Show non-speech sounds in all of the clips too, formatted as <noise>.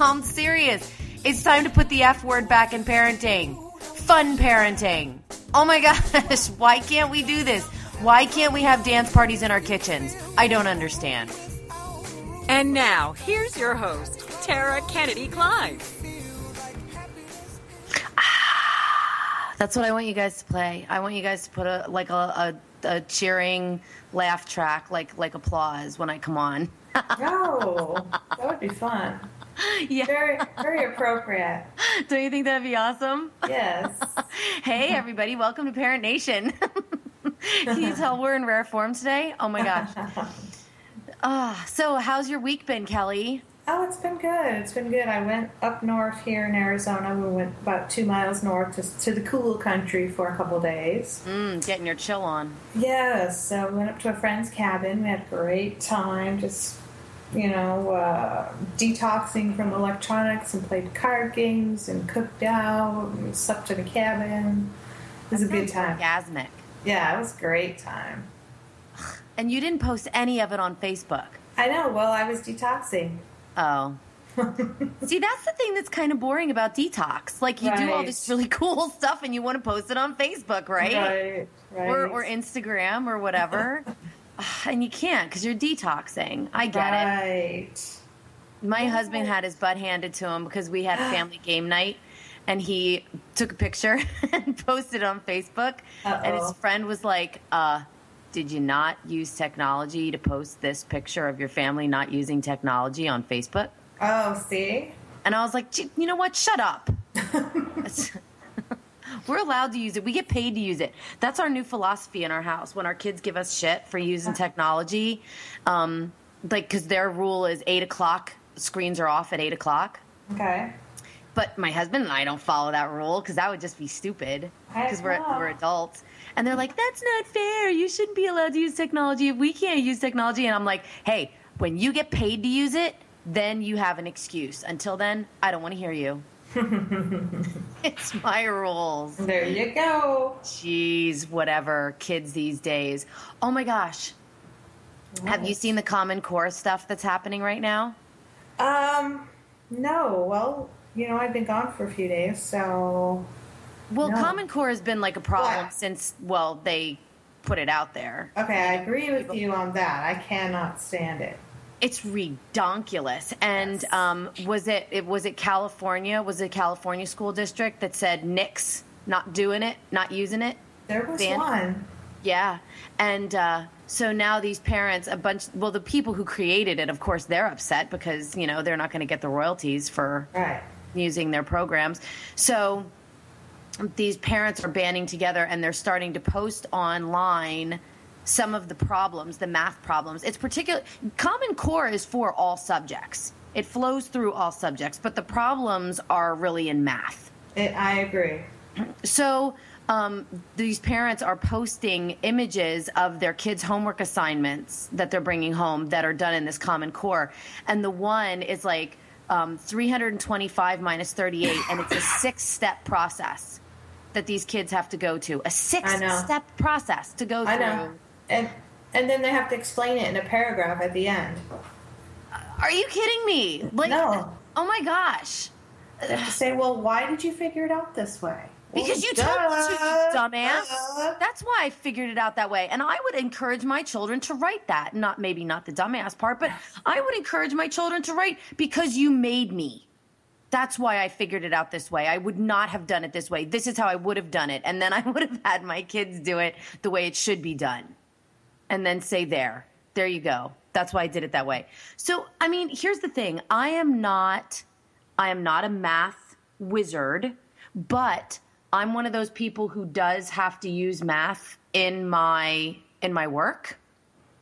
I'm serious. It's time to put the F word back in parenting. Fun parenting. Oh my <laughs> gosh, why can't we do this? Why can't we have dance parties in our kitchens? I don't understand. And now, here's your host, Tara Kennedy Klein. Ah, that's what I want you guys to play. I want you guys to put a like a, a, a cheering laugh track, like like applause when I come on. <laughs> no, that would be fun. <laughs> Yeah. Very, very appropriate. <laughs> Don't you think that'd be awesome? Yes. <laughs> hey, everybody, welcome to Parent Nation. Can you tell we're in rare form today? Oh my gosh. Ah, so how's your week been, Kelly? Oh, it's been good. It's been good. I went up north here in Arizona. We went about two miles north to, to the cool country for a couple days. Mm, getting your chill on. Yes. So we went up to a friend's cabin. We had a great time. Just you know, uh, detoxing from electronics and played card games and cooked out and slept in a cabin. It was That a good time. Orgasmic. Yeah, it was a great time. And you didn't post any of it on Facebook. I know. Well, I was detoxing. Oh. <laughs> See, that's the thing that's kind of boring about detox. Like, you do all this really <laughs> cool stuff and you want to post it on Facebook, right? Right. Right. Or, or Instagram or whatever. <laughs> <sighs> And you can't because you're detoxing. I get it. right. My husband had his butt handed to him because we had a family <gasps> game night, and he took a picture <laughs> and posted it on Facebook. Oh. And his friend was like, uh, "Did you not use technology to post this picture of your family not using technology on Facebook?" Oh, see? And I was like, "You know what? Shut up." <laughs> We're allowed to use it. We get paid to use it. That's our new philosophy in our house. When our kids give us shit for using technology, um, like because their rule is eight o'clock. Screens are off at eight o'clock. Okay. But my husband and I don't follow that rule because that would just be stupid. Because we're we're adults, and they're like, "That's not fair. You shouldn't be allowed to use technology if we can't use technology." And I'm like, "Hey, when you get paid to use it, then you have an excuse. Until then, I don't want to hear you." <laughs> it's my rules. There you go. Jeez, whatever. Kids these days. Oh my gosh. Have you seen the Common Core stuff that's happening right now? Um, no. Well, you know, I've been gone for a few days, so. Well, No. Common Core has been like a problem What? since, well, they put it out there. Okay, I agree with you on that. I cannot stand it. It's redonkulous. And Yes. um, was it, it was it California? Was it California school district that said nix, not doing it, not using it? There was one. Yeah. And uh, so now these parents, a bunch, well, the people who created it, of course, they're upset because, you know, they're not going to get the royalties for Right. using their programs. So these parents are banding together and they're starting to post online some of the problems, the math problems. It's particular Common Core is for all subjects. It flows through all subjects, but the problems are really in math. It, I agree. So um, these parents are posting images of their kids' homework assignments that they're bringing home that are done in this Common Core, and the one is like um, 325 minus 38, and it's a six-step process that these kids have to go to. A six-step process to go I through. And and then they have to explain it in a paragraph at the end. Are you kidding me? Like, No. oh my gosh. They have to say, well, why did you figure it out this way? Because Well, you told me to, you duh, dumbass. duh. That's why I figured it out that way. And I would encourage my children to write that. Not maybe not the dumbass part, but I would encourage my children to write because you made me. That's why I figured it out this way. I would not have done it this way. This is how I would have done it. And then I <laughs> would have had my kids do it the way it should be done. And then say, there, there you go. That's why I did it that way. So, I mean, here's the thing I am not. I am not a math wizard, but I'm one of those people who does have to use math in my in my work.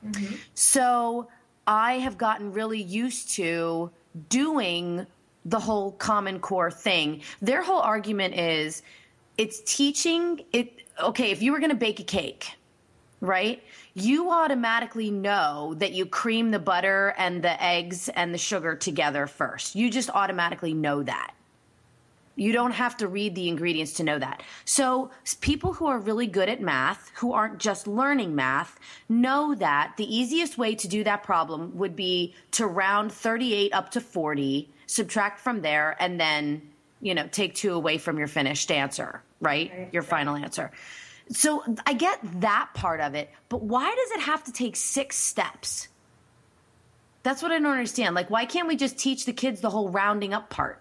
Mm-hmm. So I have gotten really used to doing the whole Common Core thing. Their whole argument is it's teaching it. Okay, if you were going to bake a cake, right? You automatically know that you cream the butter and the eggs and the sugar together first. You just automatically know that. You don't have to read the ingredients to know that. So, people who are really good at math, who aren't just learning math, know that the easiest way to do that problem would be to round 38 up to 40, subtract from there, and then, you know, take two away from your finished answer, right? right your final answer. So, I get that part of it, but why does it have to take six steps? That's what I don't understand. Like, why can't we just teach the kids the whole rounding up part?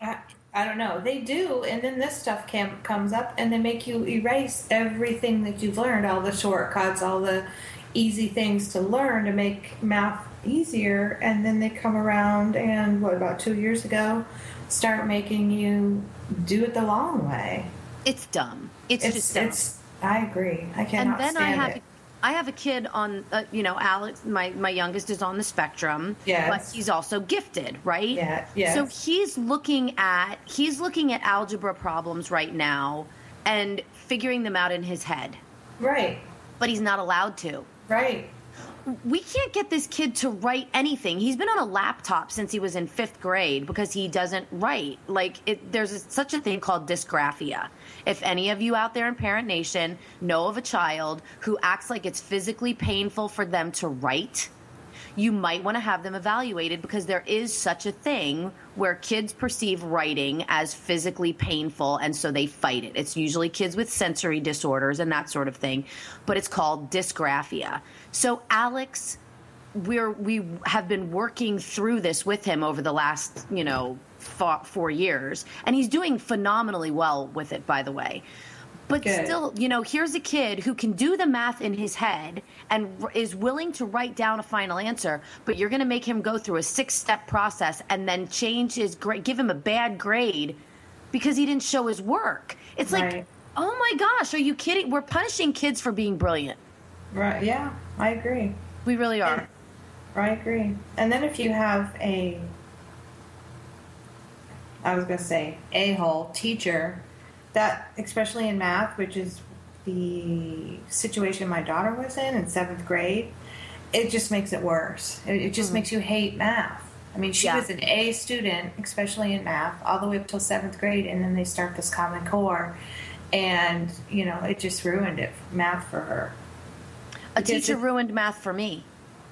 I, I don't know. They do, and then this stuff comes up, and they make you erase everything that you've learned, all the shortcuts, all the easy things to learn to make math easier, and then they come around and what about two years ago, start making you do it the long way. It's dumb. It's, it's just dumb. It's, I agree. I cannot and then stand I have it. I have a kid on, uh, you know, Alex, my, my youngest is on the spectrum, yes. but he's also gifted, right? Yeah, yes. So he's looking at he's looking at algebra problems right now and figuring them out in his head. Right. But he's not allowed to. Right we can't get this kid to write anything. He's been on a laptop since he was in fifth grade because he doesn't write. Like, it, there's a, such a thing called dysgraphia. If any of you out there in Parent Nation know of a child who acts like it's physically painful for them to write, you might want to have them evaluated because there is such a thing where kids perceive writing as physically painful and so they fight it. It's usually kids with sensory disorders and that sort of thing, but it's called dysgraphia. So Alex we're we have been working through this with him over the last, you know, four years and he's doing phenomenally well with it by the way. But Good. still, you know, here's a kid who can do the math in his head and is willing to write down a final answer, but you're going to make him go through a six step process and then change his grade, give him a bad grade because he didn't show his work. It's right. like, oh my gosh, are you kidding? We're punishing kids for being brilliant. Right. Yeah, I agree. We really are. I agree. And then if you have a, I was going to say, a hole teacher that especially in math, which is the situation my daughter was in in seventh grade, it just makes it worse. It, it just mm-hmm. makes you hate math. I mean, she yeah. was an A student, especially in math, all the way up till seventh grade, and then they start this Common Core, and you know, it just ruined it math for her. A teacher it, ruined math for me.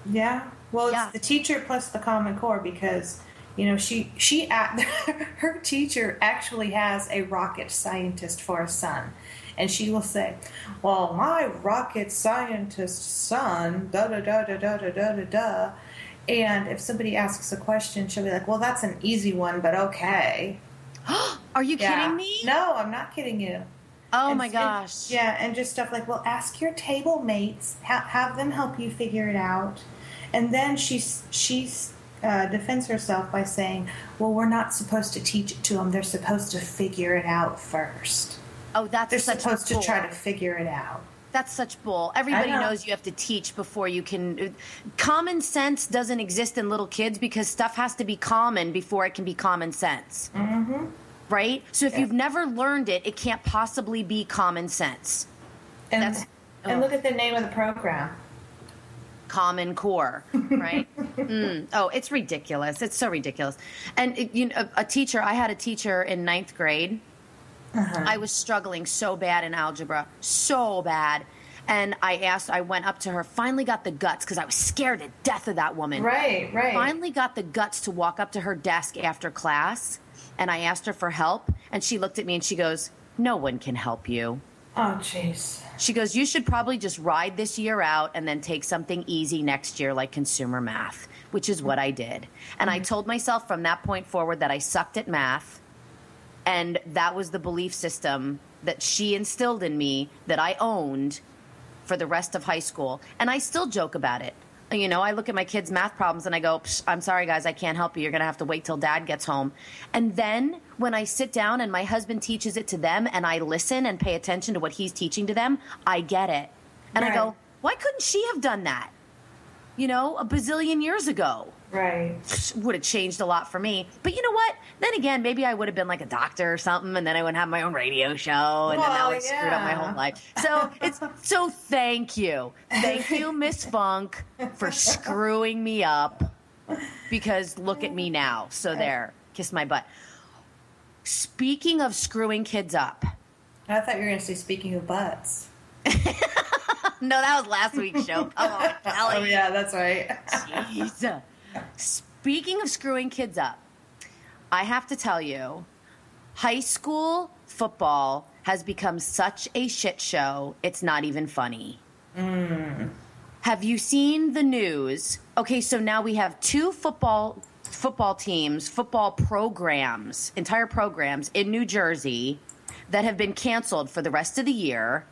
Yeah, well, it's yeah. the teacher plus the Common Core because you know she she <laughs> her teacher actually has a rocket scientist for a son and she will say well my rocket scientist son da da da da da da da da da and if somebody asks a question she'll be like well that's an easy one but okay <gasps> are you yeah. kidding me no i'm not kidding you Oh and, my gosh. And, yeah, and just stuff like, well, ask your table mates, ha- have them help you figure it out. And then she's she's uh, defends herself by saying, "Well, we're not supposed to teach it to them. They're supposed to figure it out first. Oh, that's they're supposed to try to figure it out. That's such bull. Everybody know. knows you have to teach before you can. Common sense doesn't exist in little kids because stuff has to be common before it can be common sense. Mm-hmm. Right? So if yeah. you've never learned it, it can't possibly be common sense. And, That's, and oh. look at the name of the program. Common Core, <laughs> right? mm. Oh, it's ridiculous. It's so ridiculous. And it, you know, a, a, teacher. I had a teacher in ninth grade. Uh-huh. I was struggling so bad in algebra, so bad. And I asked, I went up to her, finally got the guts because I was scared to death of that woman. Right, right. Finally got the guts to walk up to her desk after class. And I asked her for help. And she looked at me and she goes, No one can help you. Oh, jeez. She goes, You should probably just ride this year out and then take something easy next year, like consumer math, which is what I did. And mm-hmm. I told myself from that point forward that I sucked at math. And that was the belief system that she instilled in me that I owned for the rest of high school. And I still joke about it. You know, I look at my kids' math problems and I go, I'm sorry, guys, I can't help you. You're going to have to wait till dad gets home. And then when I sit down and my husband teaches it to them and I listen and pay attention to what he's teaching to them, I get it. And right. I go, why couldn't she have done that? you know, a bazillion years ago. Right. Would have changed a lot for me. But you know what? Then again, maybe I would have been like a doctor or something, and then I would have my own radio show, and then that would have screwed up my whole life. So it's so thank you. Thank you, <laughs> Miss Funk, for screwing me up. Because look at me now. So there. Kiss my butt. Speaking of screwing kids up. I thought you were going to say speaking of butts. <laughs> No, that was last week's show. Come on, <laughs> Kelly. Oh yeah, that's right. Jeez. Speaking of screwing kids up, I have to tell you, high school football has become such a shit show, it's not even funny. Mm. Have you seen the news? Okay, so now we have two football football teams, football programs, entire programs in New Jersey that have been canceled for the rest of the year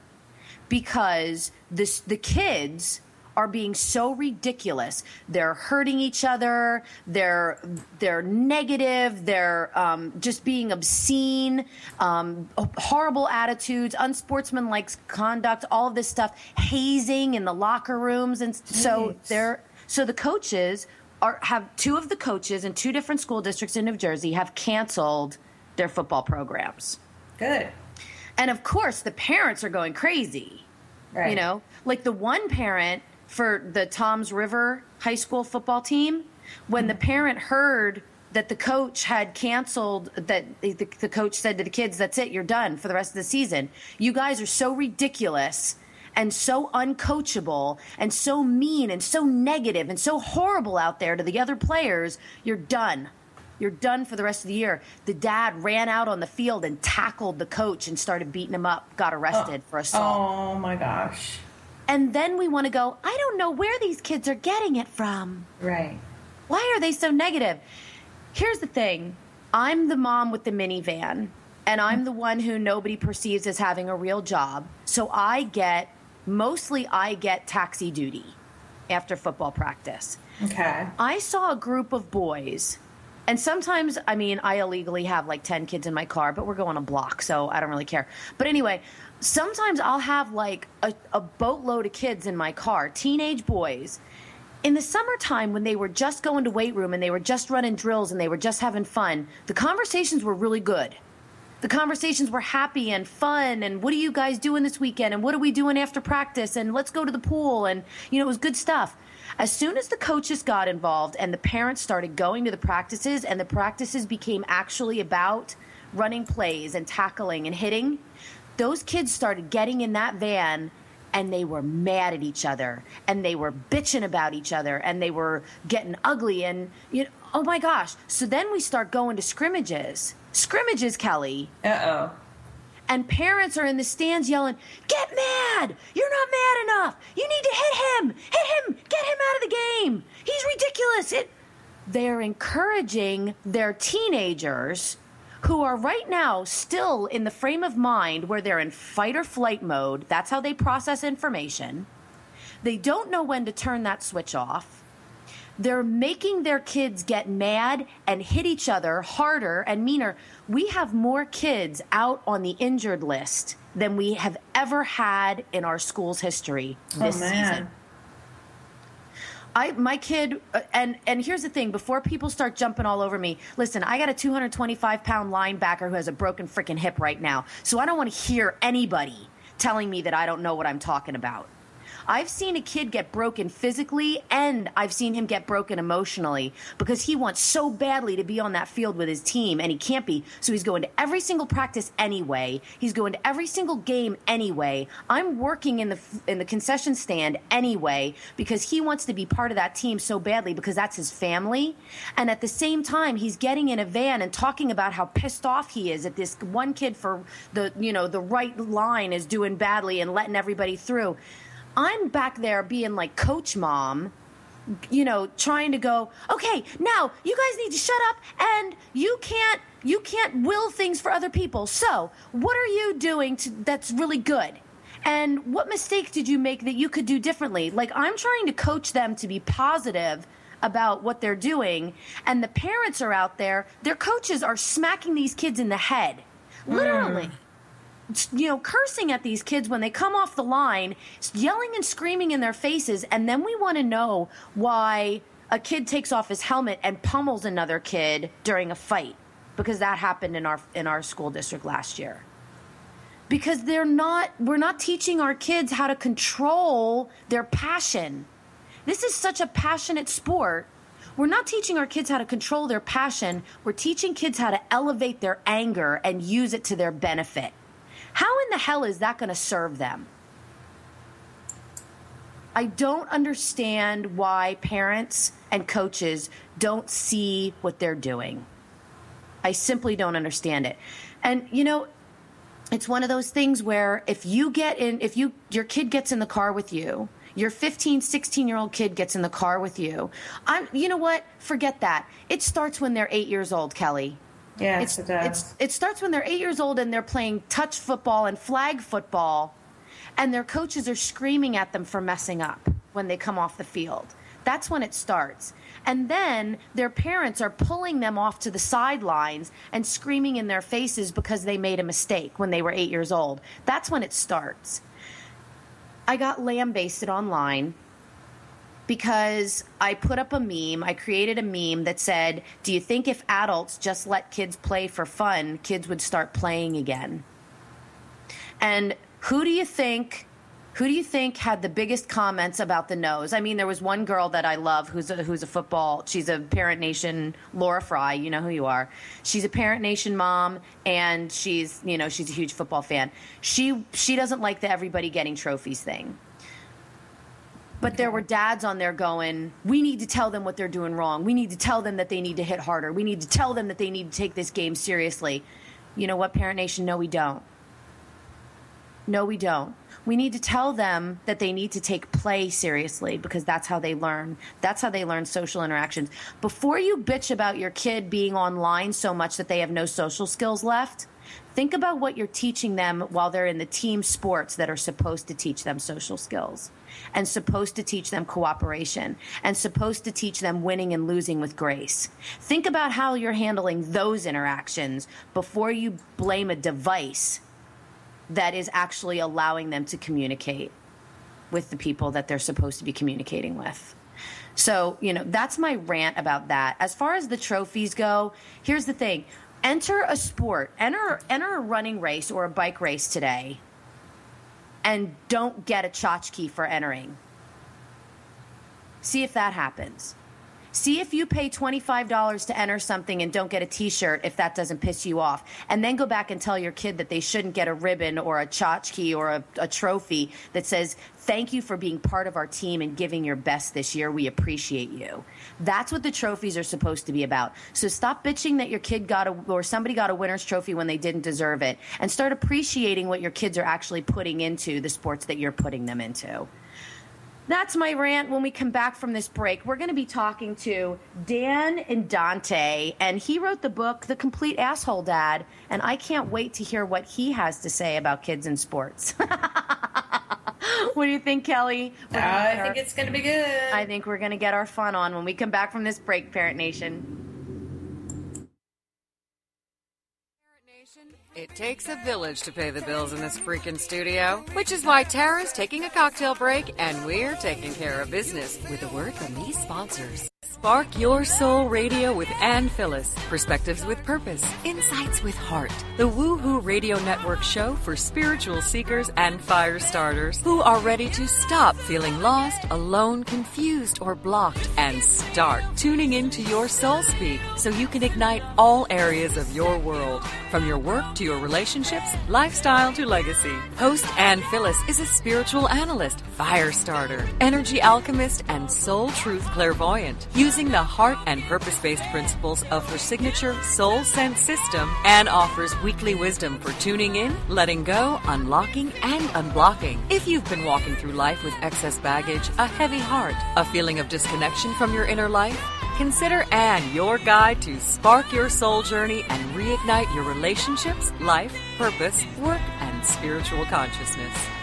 because this the kids are being so ridiculous. They're hurting each other. They're they're negative. They're um, just being obscene, um, horrible attitudes, unsportsmanlike conduct, all of this stuff, hazing in the locker rooms, and so Jeez. they're so the coaches are have two of the coaches in two different school districts in New Jersey have canceled their football programs. Good. And of course, the parents are going crazy. Right. You know, like the one parent for the Toms River High School football team, when the parent heard that the coach had canceled, that the, the coach said to the kids, That's it, you're done for the rest of the season. You guys are so ridiculous and so uncoachable and so mean and so negative and so horrible out there to the other players. You're done. You're done for the rest of the year. The dad ran out on the field and tackled the coach and started beating him up, got arrested for assault. Oh my gosh. And then we want to go, I don't know where these kids are getting it from. Right. Why are they so negative? Here's the thing I'm the mom with the minivan, and I'm the one who nobody perceives as having a real job. So I get, mostly, I get taxi duty after football practice. Okay. I saw a group of boys, and sometimes, I mean, I illegally have like 10 kids in my car, but we're going a block, so I don't really care. But anyway, sometimes I'll have like a, a boatload of kids in my car, teenage boys. In the summertime, when they were just going to weight room and they were just running drills and they were just having fun, the conversations were really good. The conversations were happy and fun, and what are you guys doing this weekend? And what are we doing after practice? And let's go to the pool. And, you know, it was good stuff. As soon as the coaches got involved and the parents started going to the practices, and the practices became actually about running plays and tackling and hitting, those kids started getting in that van and they were mad at each other and they were bitching about each other and they were getting ugly and you know oh my gosh. So then we start going to scrimmages. Scrimmages kelly. Uh oh. and parents are in the stands yelling get mad! You're not mad enough! You need to hit him! Hit him! Get him out of the game! He's ridiculous! It they're encouraging their teenagers who are right now still in the frame of mind where they're in fight or flight mode. That's how they process information. They don't know when to turn that switch off. They're making their kids get mad and hit each other harder and meaner. We have more kids out on the injured list than we have ever had in our school's history this oh season. I my kid uh, and and here's the thing before people start jumping all over me listen I got a 225 pound linebacker who has a broken freaking hip right now. So I don't want to hear anybody telling me that I don't know what I'm talking about I've seen a kid get broken physically and I've seen him get broken emotionally because he wants so badly to be on that field with his team and he can't be. So he's going to every single practice anyway. He's going to every single game anyway. I'm working in the in the concession stand anyway because he wants to be part of that team so badly because that's his family. And at the same time, he's getting in a van and talking about how pissed off he is at this one kid for the, you know, the right line is doing badly and letting everybody through. I'm back there being like coach mom, you know, trying to go, okay, now you guys need to shut up and you can't you can't will things for other people. So, what are you doing to, that's really good? And what mistake did you make that you could do differently? Like I'm trying to coach them to be positive about what they're doing and the parents are out there, their coaches are smacking these kids in the head. Mm. Literally. You know, cursing at these kids when they come off the line, yelling and screaming in their faces, and then we want to know why a kid takes off his helmet and pummels another kid during a fight because that happened in our in our school district last year. Because they're not we're not teaching our kids how to control their passion. This is such a passionate sport. We're not teaching our kids how to control their passion. We're teaching kids how to elevate their anger and use it to their benefit. How in the hell is that going to serve them? I don't understand why parents and coaches don't see what they're doing. I simply don't understand it. And you know, it's one of those things where if you get in if you your kid gets in the car with you, your 15, 16 year old kid gets in the car with you. I'm you know what? Forget that. It starts when they're 8 years old, Kelly. Yes, It's, it does. it's, it starts when they're eight years old and they're playing touch football and flag football, and their coaches are screaming at them for messing up when they come off the field. That's when it starts. And then their parents are pulling them off to the sidelines and screaming in their faces because they made a mistake when they were eight years old. That's when it starts. I got lambasted online because I put up a meme. I created a meme that said, Do you think if adults just let kids play for fun, kids would start playing again? And who do you think? Who do you think had the biggest comments about the nose? I mean, there was one girl that I love who's a, who's a football. She's a Parent Nation, Laura Fry. You know who you are. She's a Parent Nation mom, and she's you know she's a huge football fan. She she doesn't like the everybody getting trophies thing. But there were dads on there going, we need to tell them what they're doing wrong. We need to tell them that they need to hit harder. We need to tell them that they need to take this game seriously. You know what, Parent Nation? No, we don't. No, we don't. We need to tell them that they need to take play seriously because that's how they learn. That's how they learn social interactions. Before you bitch about your kid being online so much that they have no social skills left, think about what you're teaching them while they're in the team sports that are supposed to teach them social skills and supposed to teach them cooperation and supposed to teach them winning and losing with grace. Think about how you're handling those interactions before you blame a device that is actually allowing them to communicate with the people that they're supposed to be communicating with. So, you know, that's my rant about that. As far as the trophies go, here's the thing. Enter a sport, enter enter a running race or a bike race today and don't get a tchotchke for entering. See if that happens. See if you pay $25 to enter something and don't get a t shirt if that doesn't piss you off. And then go back and tell your kid that they shouldn't get a ribbon or a tchotchke or a, a trophy that says, Thank you for being part of our team and giving your best this year. We appreciate you. That's what the trophies are supposed to be about. So stop bitching that your kid got a, or somebody got a winner's trophy when they didn't deserve it and start appreciating what your kids are actually putting into the sports that you're putting them into. That's my rant. When we come back from this break, we're going to be talking to Dan Indante, and he wrote the book, The Complete Asshole Dad, and I can't wait to hear what he has to say about kids in sports. <laughs> what do you think, Kelly? We're I get our- think it's going to be good. I think we're going to get our fun on when we come back from this break, Parent Nation. It takes a village to pay the bills in this freaking studio, which is why Tara's taking a cocktail break and we're taking care of business with a word from these sponsors. Spark Your Soul Radio with Ann Phyllis. Perspectives with purpose. Insights with heart. The Woohoo Radio Network show for spiritual seekers and fire starters who are ready to stop feeling lost, alone, confused, or blocked and start tuning into your soul speak so you can ignite all areas of your world. From your work to your relationships, lifestyle to legacy. Host Ann Phyllis is a spiritual analyst, fire starter, energy alchemist, and soul truth clairvoyant. Using the heart and purpose based principles of her signature Soul Sense system, Ann offers weekly wisdom for tuning in, letting go, unlocking, and unblocking. If you've been walking through life with excess baggage, a heavy heart, a feeling of disconnection from your inner life, Consider Anne your guide to spark your soul journey and reignite your relationships, life, purpose, work, and spiritual consciousness.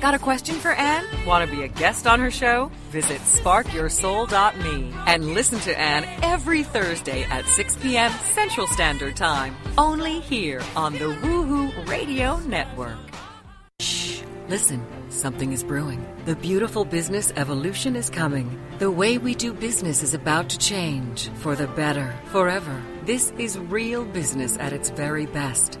Got a question for Anne? Want to be a guest on her show? Visit sparkyoursoul.me and listen to Anne every Thursday at 6 p.m. Central Standard Time, only here on the Woohoo Radio Network. Shh, listen, something is brewing. The beautiful business evolution is coming. The way we do business is about to change for the better, forever. This is real business at its very best.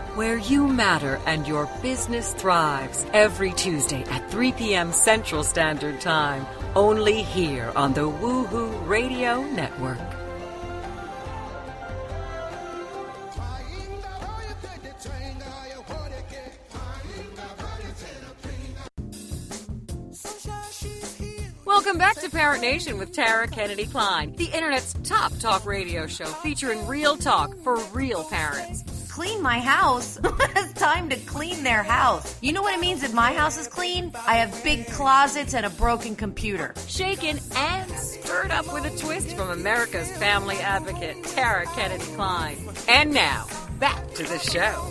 where you matter and your business thrives every Tuesday at 3 p.m. Central Standard Time, only here on the Woohoo Radio Network. Welcome back to Parent Nation with Tara Kennedy Klein, the internet's top talk radio show featuring real talk for real parents clean my house. <laughs> it's time to clean their house. You know what it means if my house is clean? I have big closets and a broken computer. Shaken and stirred up with a twist from America's family advocate, Tara Kennedy Klein. And now, back to the show.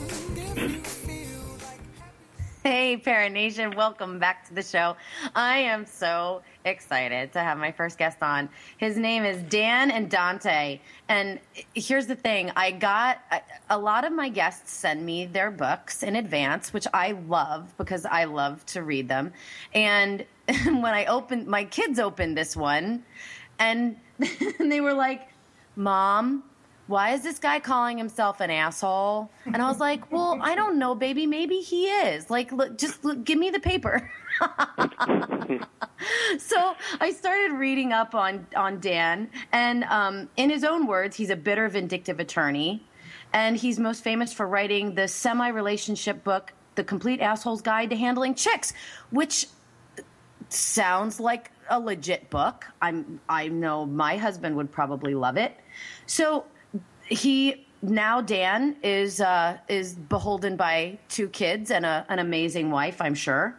<clears throat> Hey, Parent Nation, welcome back to the show. I am so excited to have my first guest on. His name is Dan Indante. And here's the thing I got a lot of my guests send me their books in advance, which I love because I love to read them. And <laughs> when I opened, my kids opened this one and <laughs> they were like, Mom, why is this guy calling himself an asshole? And I was like, well, I don't know, baby. Maybe he is. Like, look, just look, give me the paper. <laughs> so I started reading up on on Dan, and um, in his own words, he's a bitter, vindictive attorney, and he's most famous for writing the semi-relationship book, "The Complete Asshole's Guide to Handling Chicks," which sounds like a legit book. I'm I know my husband would probably love it. So he now Dan is uh, is beholden by two kids and a, an amazing wife, I'm sure.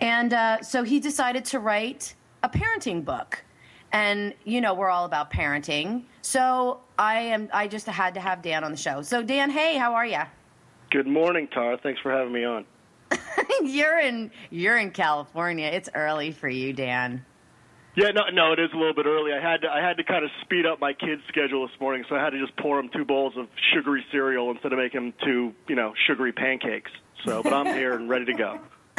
And uh, so he decided to write a parenting book. And you know we're all about parenting, so I am. I just had to have Dan on the show. So Dan, hey, how are you? Good morning, Tara. Thanks for having me on. <laughs> you're in you're in California. It's early for you, Dan. Yeah, no, no, it is a little bit early. I had to, I had to kind of speed up my kids' schedule this morning, so I had to just pour them two bowls of sugary cereal instead of making them two, you know, sugary pancakes. So, but I'm here and ready to go. <laughs>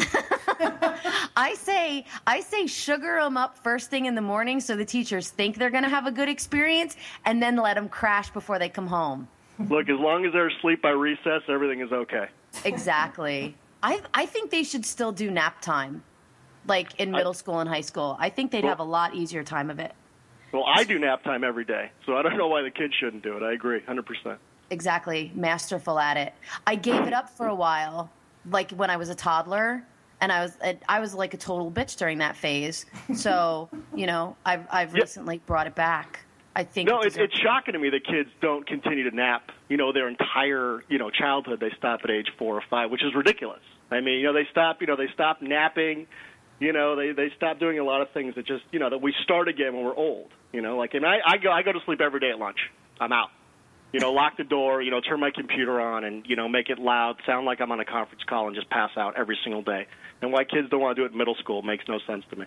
I say, I say, sugar them up first thing in the morning, so the teachers think they're going to have a good experience, and then let them crash before they come home. Look, as long as they're asleep by recess, everything is okay. Exactly. I I think they should still do nap time like in middle I, school and high school. I think they'd well, have a lot easier time of it. Well, I do nap time every day, so I don't know why the kids shouldn't do it. I agree, 100%. Exactly, masterful at it. I gave it up for a while, like when I was a toddler, and I was I was like a total bitch during that phase. So <laughs> you know, I've I've recently brought it back. I think no, it it's shocking to me that kids don't continue to nap. You know, their entire you know childhood. They stop at age four or five, which is ridiculous. I mean, you know, they stop. You know, they stop napping you know they they stop doing a lot of things that just you know that we start again when we're old you know? Like and i i go i go to sleep every day at lunch. I'm out. You know lock the door you know turn my computer on and you know make it loud sound like i'm on a conference call and just pass out every single day. And why kids don't want to do it in middle school makes no sense to me.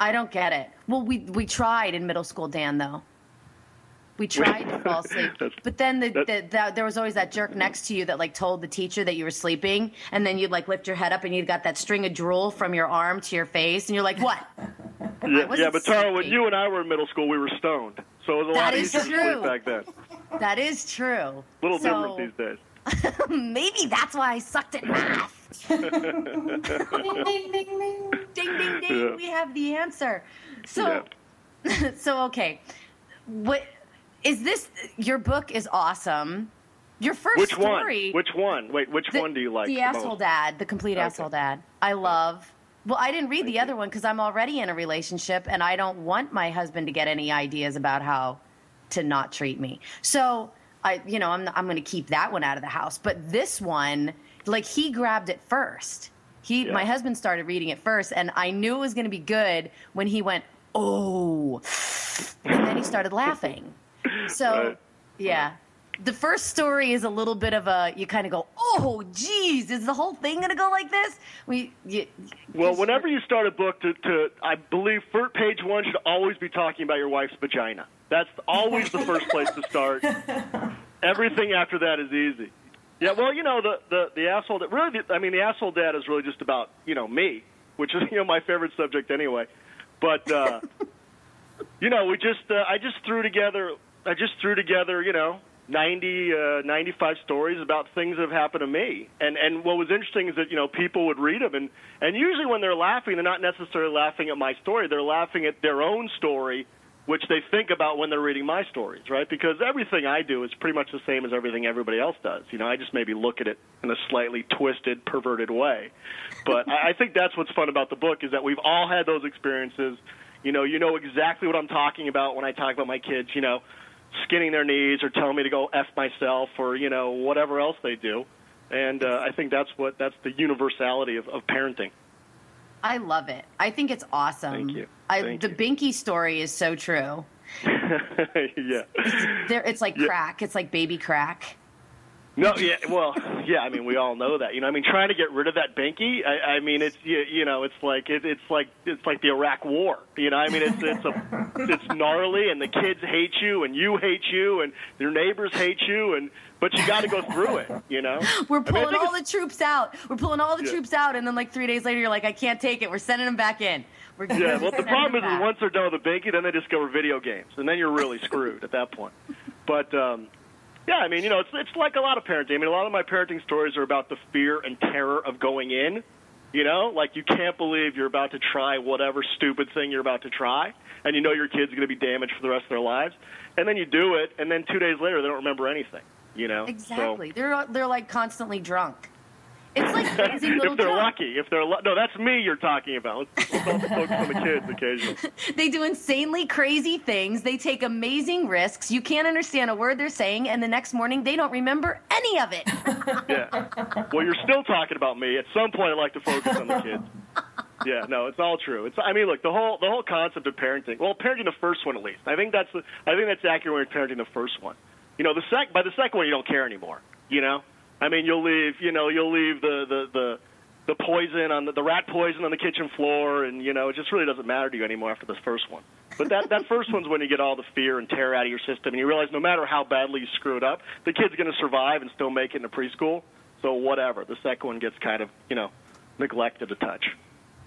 I don't get it. Well we we tried in middle school dan though we tried to fall asleep, <laughs> but then the, the, the, there was always that jerk next to you that like told the teacher that you were sleeping, and then you'd like lift your head up and you'd got that string of drool from your arm to your face, and you're like, "What?" <laughs> yeah, yeah, but Tara, when you and I were in middle school, we were stoned, so it was a that lot easier true. to sleep back then. That is true. A little so, different these days. <laughs> Maybe that's why I sucked at math. ding, ding, ding, ding. ding, ding, ding. Yeah. We have the answer. So, so okay. What is this? Your book is awesome. Your first Which story. one? Which one? Wait, which the, one do you like? The the asshole most? dad, the complete Okay. asshole dad. I love. Well, I didn't read the other one because I'm already in a relationship and I don't want my husband to get any ideas about how to not treat me. So I, you know, I'm I'm going to keep that one out of the house. But this one, like he grabbed it first. He, Yeah. my husband started reading it first, and I knew it was going to be good when he went, oh, and then he started laughing. <laughs> So, Right. yeah. The first story is a little bit of a you kind of go, oh, geez, is the whole thing gonna go like this? We, you, Well, whenever you start a book, to, to I believe first page one should always be talking about your wife's vagina. That's always the first place to start. <laughs> Everything after that is easy. Yeah, well, you know the the the asshole. That really, I mean, the asshole dad is really just about you know me, which is <laughs> you know my favorite subject anyway. But uh, you know, we just uh, I just threw together I just threw together you know 90 uh, 95 stories about things that have happened to me. And and what was interesting is that you know people would read them and and usually when they're laughing, they're not necessarily laughing at my story. They're laughing at their own story. Which they think about when they're reading my stories, right? Because everything I do is pretty much the same as everything everybody else does. You know, I just maybe look at it in a slightly twisted, perverted way. But I I think that's what's fun about the book is that we've all had those experiences. You know, you know exactly what I'm talking about when I talk about my kids. You know, skinning their knees or telling me to go f myself or you know whatever else they do. And uh, I think that's what that's the universality of, of parenting. I love it. I think it's awesome. Thank you. I, Thank the you. Binky story is so true. <laughs> yeah. There, it's like Yeah. crack. It's like baby crack. No, yeah, well, yeah. I mean, we all know that. You know, I mean, trying to get rid of that binky. I, I mean, it's you, you know, it's like it, it's like it's like the Iraq War. You know, I mean, it's it's a <laughs> it's gnarly, and the kids hate you, and you hate you, and your neighbors hate you, and but you got to go through it. You know, <laughs> We're I mean, I pulling all the troops out. We're pulling all the Yeah. troops out, and then like three days later, you're like, I can't take it. We're sending them back in. We're Yeah, well, the problem is, is once they're done with the binky, then they discover video games, and then you're really screwed at that point. But um, yeah, I mean, you know, it's it's like a lot of parenting. I mean, a lot of my parenting stories are about the fear and terror of going in. You know, like you can't believe you're about to try whatever stupid thing you're about to try, and you know your kid's going to be damaged for the rest of their lives, and then you do it, and then two days later they don't remember anything. You know, So- Exactly. They're they're like constantly drunk. It's like <laughs> raising little if they're lucky, if they're lu- no, that's me you're talking about. Let's, focus on the kids occasionally. <laughs> They do insanely crazy things. They take amazing risks. You can't understand a word they're saying, and the next morning they don't remember any of it. <laughs> Yeah. Well, you're still talking about me. At some point, I'd like to focus on the kids. Yeah, no, it's all true. It's I mean, look, the whole the whole concept of parenting. Well, parenting the first one at least. I think that's the, I think that's accurate when you're parenting the first one. You know, the sec by the second one you don't care anymore. You know, I mean, you'll leave. You know, you'll leave the the the the poison on the, the rat poison on the kitchen floor, and you know, it just really doesn't matter to you anymore after this first one. But that that first one's when you get all the fear and terror out of your system, and you realize no matter how badly you screw it up, the kid's going to survive and still make it into preschool. So whatever. The second one gets kind of you know neglected a touch.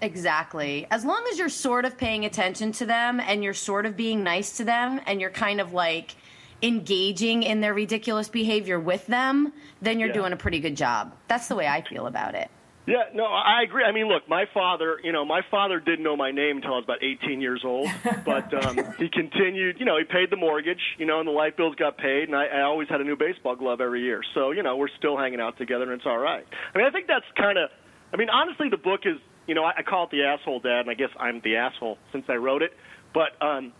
Exactly. As long as you're sort of paying attention to them and you're sort of being nice to them and you're kind of like engaging in their ridiculous behavior with them, then you're Yeah. doing a pretty good job. That's the way I feel about it. Yeah, no, I agree. I mean, look, my father, you know, my father didn't know my name until I was about 18 years old, but um, <laughs> he continued, you know, he paid the mortgage, you know, and the light bills got paid, and I, I always had a new baseball glove every year. So, you know, we're still hanging out together, and it's all right. I mean, I think that's kind of, I mean, honestly, the book is, you know, I, I call it the asshole dad, and I guess I'm the asshole since I wrote it, but, um,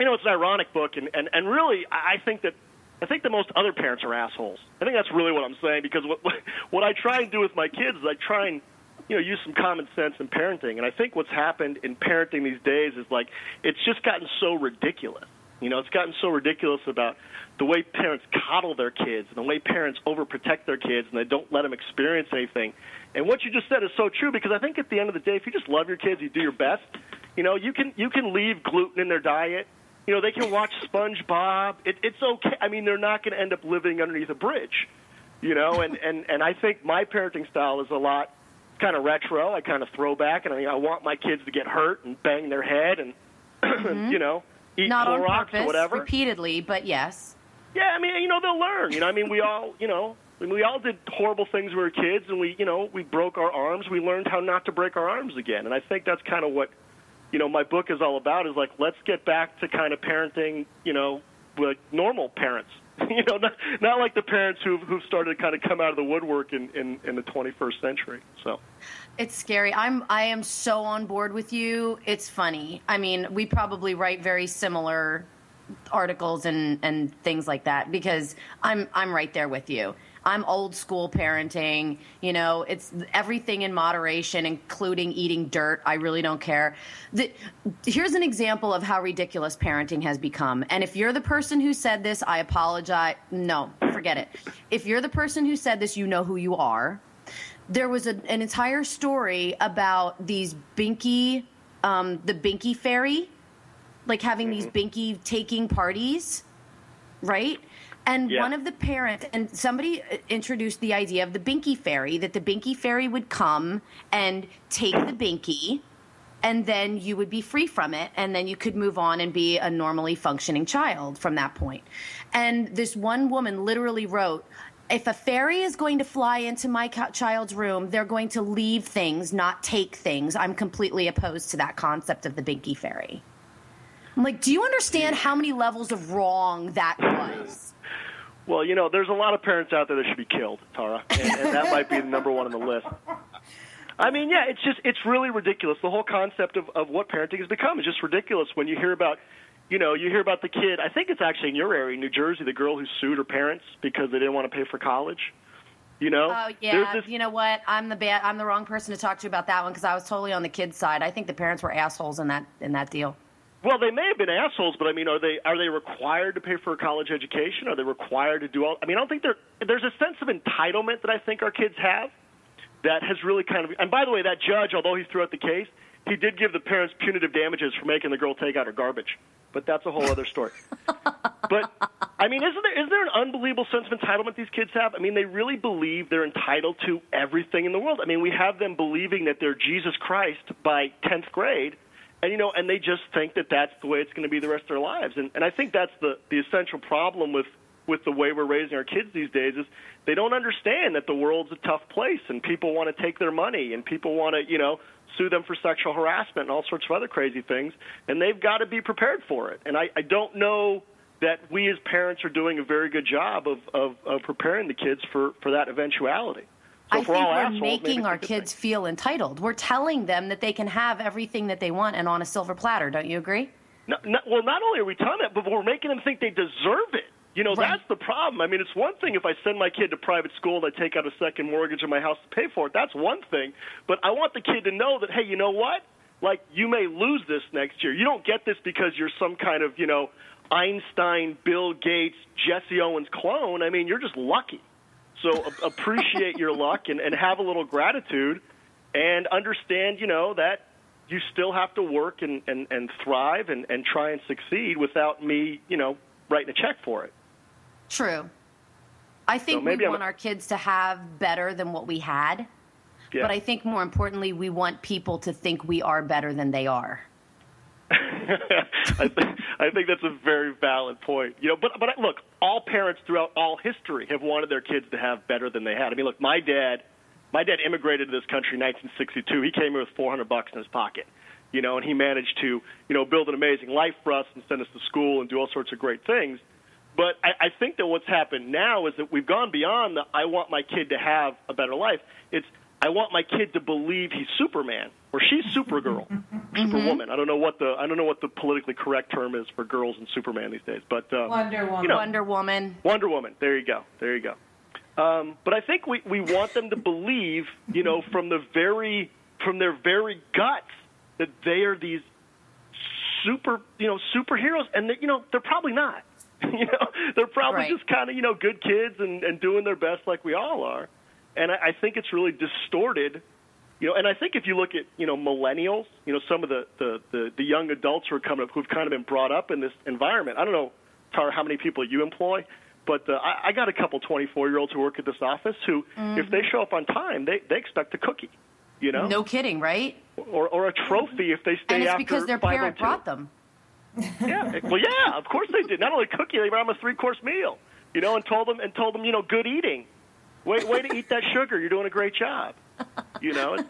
you know, it's an ironic book, and, and, and really, I think that I think that most other parents are assholes. I think that's really what I'm saying because what <laughs> what I try and do with my kids is I try and you know use some common sense in parenting, and I think what's happened in parenting these days is like it's just gotten so ridiculous. You know, it's gotten so ridiculous about the way parents coddle their kids and the way parents overprotect their kids and they don't let them experience anything. And what you just said is so true because I think at the end of the day, if you just love your kids, you do your best. You know, you can you can leave gluten in their diet. You know, they can watch SpongeBob. It, it's okay. I mean, they're not going to end up living underneath a bridge. You know, and and and I think my parenting style is a lot kind of retro. I kind of throw back, and I, I want my kids to get hurt and bang their head and <clears throat> mm-hmm. you know eat Not on Clorox purpose, or whatever. repeatedly, but yes. Yeah, I mean, you know, they'll learn. You know, I mean, we all, you know, I mean, we all did horrible things when we were kids, and we, you know, we broke our arms. We learned how not to break our arms again, and I think that's kind of what, you know, my book is all about. Is like let's get back to kind of parenting, you know, like normal parents. <laughs> you know, not, not like the parents who've who've started to kind of come out of the woodwork in, in, in the 21st century. So it's scary. I'm I am so on board with you. It's funny. I mean, we probably write very similar articles and and things like that because I'm I'm right there with you. I'm old school parenting. You know, it's everything in moderation, including eating dirt. I really don't care. The, here's an example of how ridiculous parenting has become. And if you're the person who said this, I apologize. No, forget it. If you're the person who said this, you know who you are. There was a, an entire story about these Binky, um, the Binky fairy, like having these Binky taking parties, right? And yeah. one of the parents, and somebody uh, introduced the idea of the Binky Fairy, that the Binky Fairy would come and take the Binky, and then you would be free from it, and then you could move on and be a normally functioning child from that point. And this one woman literally wrote, if a fairy is going to fly into my child's room, they're going to leave things, not take things. I'm completely opposed to that concept of the Binky Fairy. I'm like, do you understand how many levels of wrong that was? Well, you know, there's a lot of parents out there that should be killed, Tara, and, and that might be the number one on the list. I mean, yeah, it's just it's really ridiculous. The whole concept of of what parenting has become is just ridiculous. When you hear about, you know, you hear about the kid. I think it's actually in your area, New Jersey, the girl who sued her parents because they didn't want to pay for college. You know? Oh yeah. This... You know what? I'm the bad. I'm the wrong person to talk to about that one because I was totally on the kid's side. I think the parents were assholes in that in that deal. Well, they may have been assholes, but I mean, are they are they required to pay for a college education? Are they required to do all? I mean, I don't think there. There's a sense of entitlement that I think our kids have that has really kind of. And by the way, that judge, although he threw out the case, he did give the parents punitive damages for making the girl take out her garbage. But that's a whole other story. <laughs> but I mean, isn't there is there an unbelievable sense of entitlement these kids have? I mean, they really believe they're entitled to everything in the world. I mean, we have them believing that they're Jesus Christ by 10th grade and you know, and they just think that that's the way it's going to be the rest of their lives. And and I think that's the the essential problem with with the way we're raising our kids these days is they don't understand that the world's a tough place and people want to take their money and people want to you know sue them for sexual harassment and all sorts of other crazy things. And they've got to be prepared for it. And i i don't know that we as parents are doing a very good job of of, of preparing the kids for for that eventuality so I think we're assholes, making our kids thing. feel entitled. We're telling them that they can have everything that they want and on a silver platter. Don't you agree? No, no, well, not only are we telling that, but we're making them think they deserve it. You know, right. that's the problem. I mean, it's one thing if I send my kid to private school and I take out a second mortgage on my house to pay for it. That's one thing. But I want the kid to know that, hey, you know what? Like, you may lose this next year. You don't get this because you're some kind of, you know, Einstein, Bill Gates, Jesse Owens clone. I mean, you're just lucky. So appreciate your luck and, and have a little gratitude and understand, you know, that you still have to work and, and, and thrive and, and try and succeed without me, you know, writing a check for it. True. I think so we want I'm... our kids to have better than what we had. Yeah. But I think more importantly, we want people to think we are better than they are. <laughs> I think I think that's a very valid point. You know, but but look, all parents throughout all history have wanted their kids to have better than they had. I mean, look, my dad, my dad immigrated to this country in 1962. He came here with 400 bucks in his pocket, you know, and he managed to you know build an amazing life for us and send us to school and do all sorts of great things. But I, I think that what's happened now is that we've gone beyond the I want my kid to have a better life. It's I want my kid to believe he's Superman or she's Supergirl, mm-hmm. Superwoman. I don't know what the I don't know what the politically correct term is for girls and Superman these days, but uh, Wonder Woman. You know, Wonder Woman. Wonder Woman. There you go. There you go. Um, but I think we we want them to believe, you know, from the very from their very guts that they are these super, you know, superheroes, and that, you know they're probably not. <laughs> you know, they're probably right. just kind of you know good kids and, and doing their best like we all are and I, I think it's really distorted. You know, and I think if you look at you know millennials, you know some of the the the, the young adults who are coming up who've kind of been brought up in this environment. I don't know, Tara, how many people you employ, but uh, I, I got a couple 24 year olds who work at this office who, mm-hmm. if they show up on time, they they expect a cookie. You know, no kidding, right? Or or a trophy if they stay after. and it's after because their parent brought them. yeah, well, yeah, of course they did. Not only a cookie, they brought them a three course meal. You know, and told them and told them you know good eating way way to eat that sugar. You're doing a great job. You know, it's,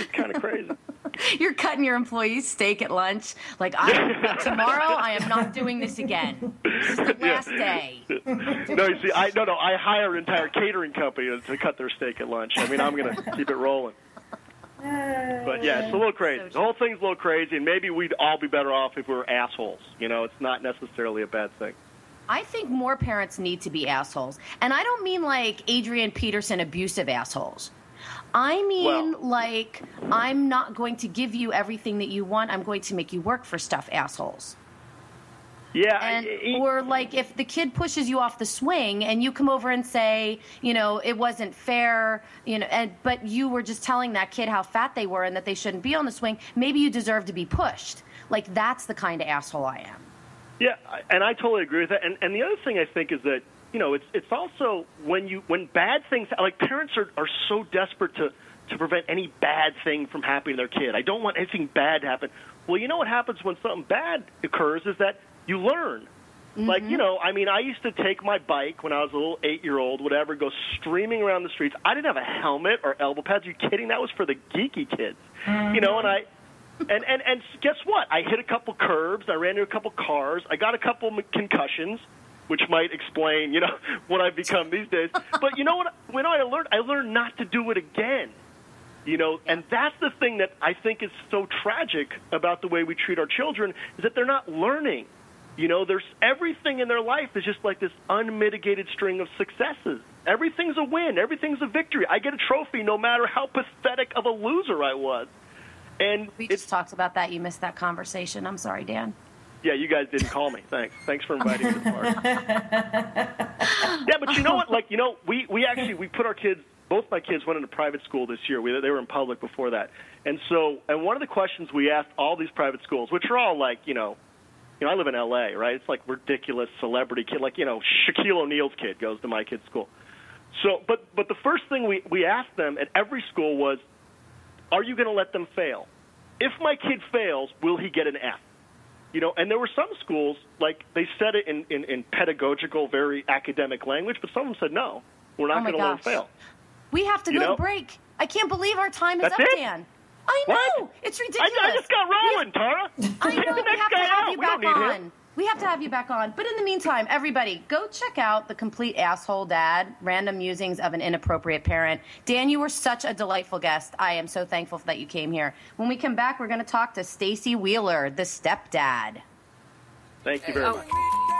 it's kind of crazy. <laughs> You're cutting your employees steak at lunch. Like I <laughs> tomorrow, I am not doing this again. This is the last day. No, you see, I no no. I hire an entire catering company to, to cut their steak at lunch. I mean, I'm going to keep it rolling. But yeah, it's a little crazy. The whole thing's a little crazy, and maybe we'd all be better off if we were assholes. You know, it's not necessarily a bad thing. I think more parents need to be assholes. And I don't mean like Adrian Peterson abusive assholes. I mean Well- like I'm not going to give you everything that you want. I'm going to make you work for stuff, assholes. Yeah, And I- I- or like if the kid pushes you off the swing and you come over and say, you know, it wasn't fair, you know, and but you were just telling that kid how fat they were and that they shouldn't be on the swing, maybe you deserve to be pushed. Like that's the kind of asshole I am. Yeah, and I totally agree with that. And and the other thing I think is that you know it's it's also when you when bad things like parents are are so desperate to to prevent any bad thing from happening to their kid. I don't want anything bad to happen. Well, you know what happens when something bad occurs is that you learn. Like mm-hmm. you know, I mean, I used to take my bike when I was a little eight-year-old, whatever, go streaming around the streets. I didn't have a helmet or elbow pads. Are you kidding? That was for the geeky kids, you know. And I, mm-hmm. and and and guess what? I hit a couple curbs. I ran into a couple cars. I got a couple concussions, which might explain, you know, <laughs> what I've become these days. But you know what? When I learned, I learned not to do it again. You know, and that's the thing that I think is so tragic about the way we treat our children is that they're not learning. You know, there's everything in their life is just like this unmitigated string of successes. Everything's a win. Everything's a victory. I get a trophy no matter how pathetic of a loser I was. And We just talked about that. You missed that conversation. I'm sorry, Dan. Yeah, you guys didn't call me. Thanks. Thanks for inviting me to the party. yeah, but you know what? Like, you know, we we actually we put our kids. Both my kids went into private school this year. We, they were in public before that, and so and one of the questions we asked all these private schools, which are all like, you know, you know, I live in L.A., right? It's like ridiculous celebrity kid, like you know, Shaquille O'Neal's kid goes to my kid's school. So, but but the first thing we we asked them at every school was, are you going to let them fail? If my kid fails, will he get an F? You know, and there were some schools like they said it in, in, in pedagogical, very academic language, but some of them said no, we're not Oh going to learn fail. We have to You go know? to break. I can't believe our time is That's up, it? Dan. I know. What? It's ridiculous. I just got rolling, Tara. I know. We have to have out. you back on. him. We have to have you back on. But in the meantime, everybody, go check out the complete asshole dad, random musings of an inappropriate parent. Dan, you were such a delightful guest. I am so thankful that you came here. When we come back, we're going to talk to Stacy Wheeler, the stepdad. Thank you very oh. much.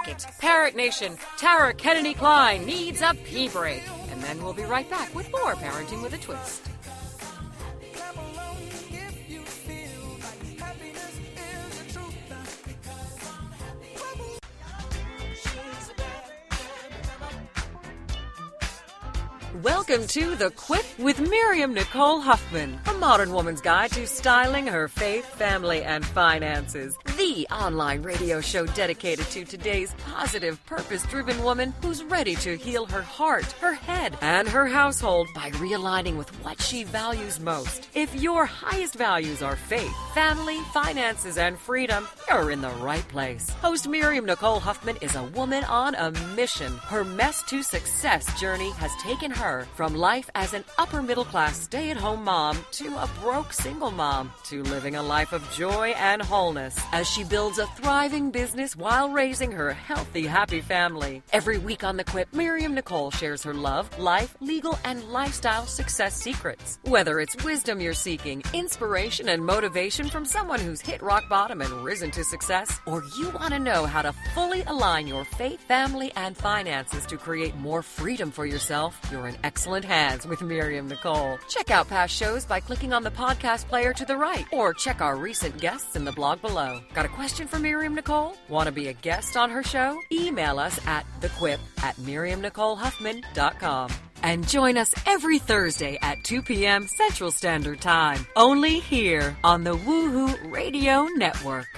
It's Parent Nation. Tara Kennedy Kline needs a pee break. And then we'll be right back with more Parenting with a Twist. Welcome to The Quip with Miriam Nicole Huffman, a modern woman's guide to styling her faith, family, and finances. The online radio show dedicated to today's positive, purpose driven woman who's ready to heal her heart, her head, and her household by realigning with what she values most. If your highest values are faith, family, finances, and freedom, you're in the right place. Host Miriam Nicole Huffman is a woman on a mission. Her mess to success journey has taken her from life as an upper middle class stay at home mom to a broke single mom to living a life of joy and wholeness as she builds a thriving business while raising her healthy, happy family. Every week on The Quip, Miriam Nicole shares her love, life, legal, and lifestyle success secrets. Whether it's wisdom you're seeking, inspiration and motivation from someone who's hit rock bottom and risen to success, or you want to know how to fully align your faith, family, and finances to create more freedom for yourself, you're in excellent hands with Miriam Nicole. Check out past shows by clicking on the podcast player to the right, or check our recent guests in the blog below. Got a question for Miriam Nicole? Want to be a guest on her show? Email us at thequip at miriamnicolehuffman.com. And join us every Thursday at 2 p.m. Central Standard Time, only here on the Woohoo Radio Network.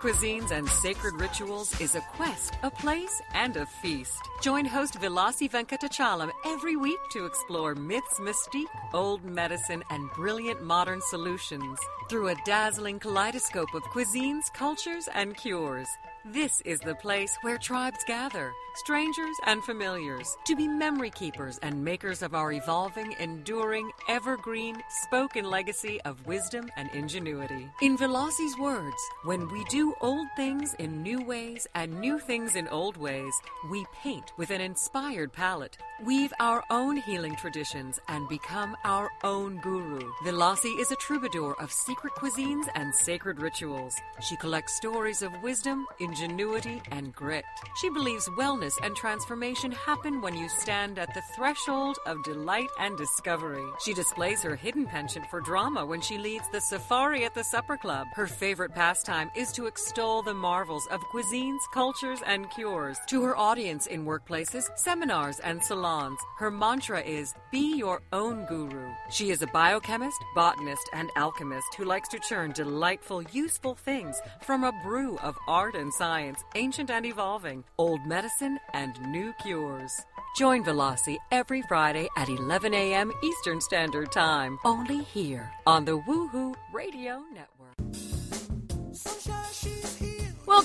Cuisines and sacred rituals is a quest, a place, and a feast. Join host Vilasi Venkatachalam every week to explore myths, mystique, old medicine, and brilliant modern solutions through a dazzling kaleidoscope of cuisines, cultures, and cures. This is the place where tribes gather, strangers and familiars, to be memory keepers and makers of our evolving, enduring, evergreen, spoken legacy of wisdom and ingenuity. In Velasi's words, when we do old things in new ways and new things in old ways, we paint with an inspired palette, weave our own healing traditions, and become our own guru. Velasi is a troubadour of secret cuisines and sacred rituals. She collects stories of wisdom, ingenuity, and grit. She believes wellness and transformation happen when you stand at the threshold of delight and discovery. She displays her hidden penchant for drama when she leads the safari at the supper club. Her favorite pastime is to extol the marvels of cuisines, cultures, and cures. To her audience in workplaces, seminars, and salons, her mantra is be your own guru. She is a biochemist, botanist, and alchemist who likes to churn delightful, useful things from a brew of art and science, ancient and evolving, old medicine, and new cures. Join Velasi every Friday at 11 a.m. Eastern Standard Time, only here on the Woohoo Radio Network.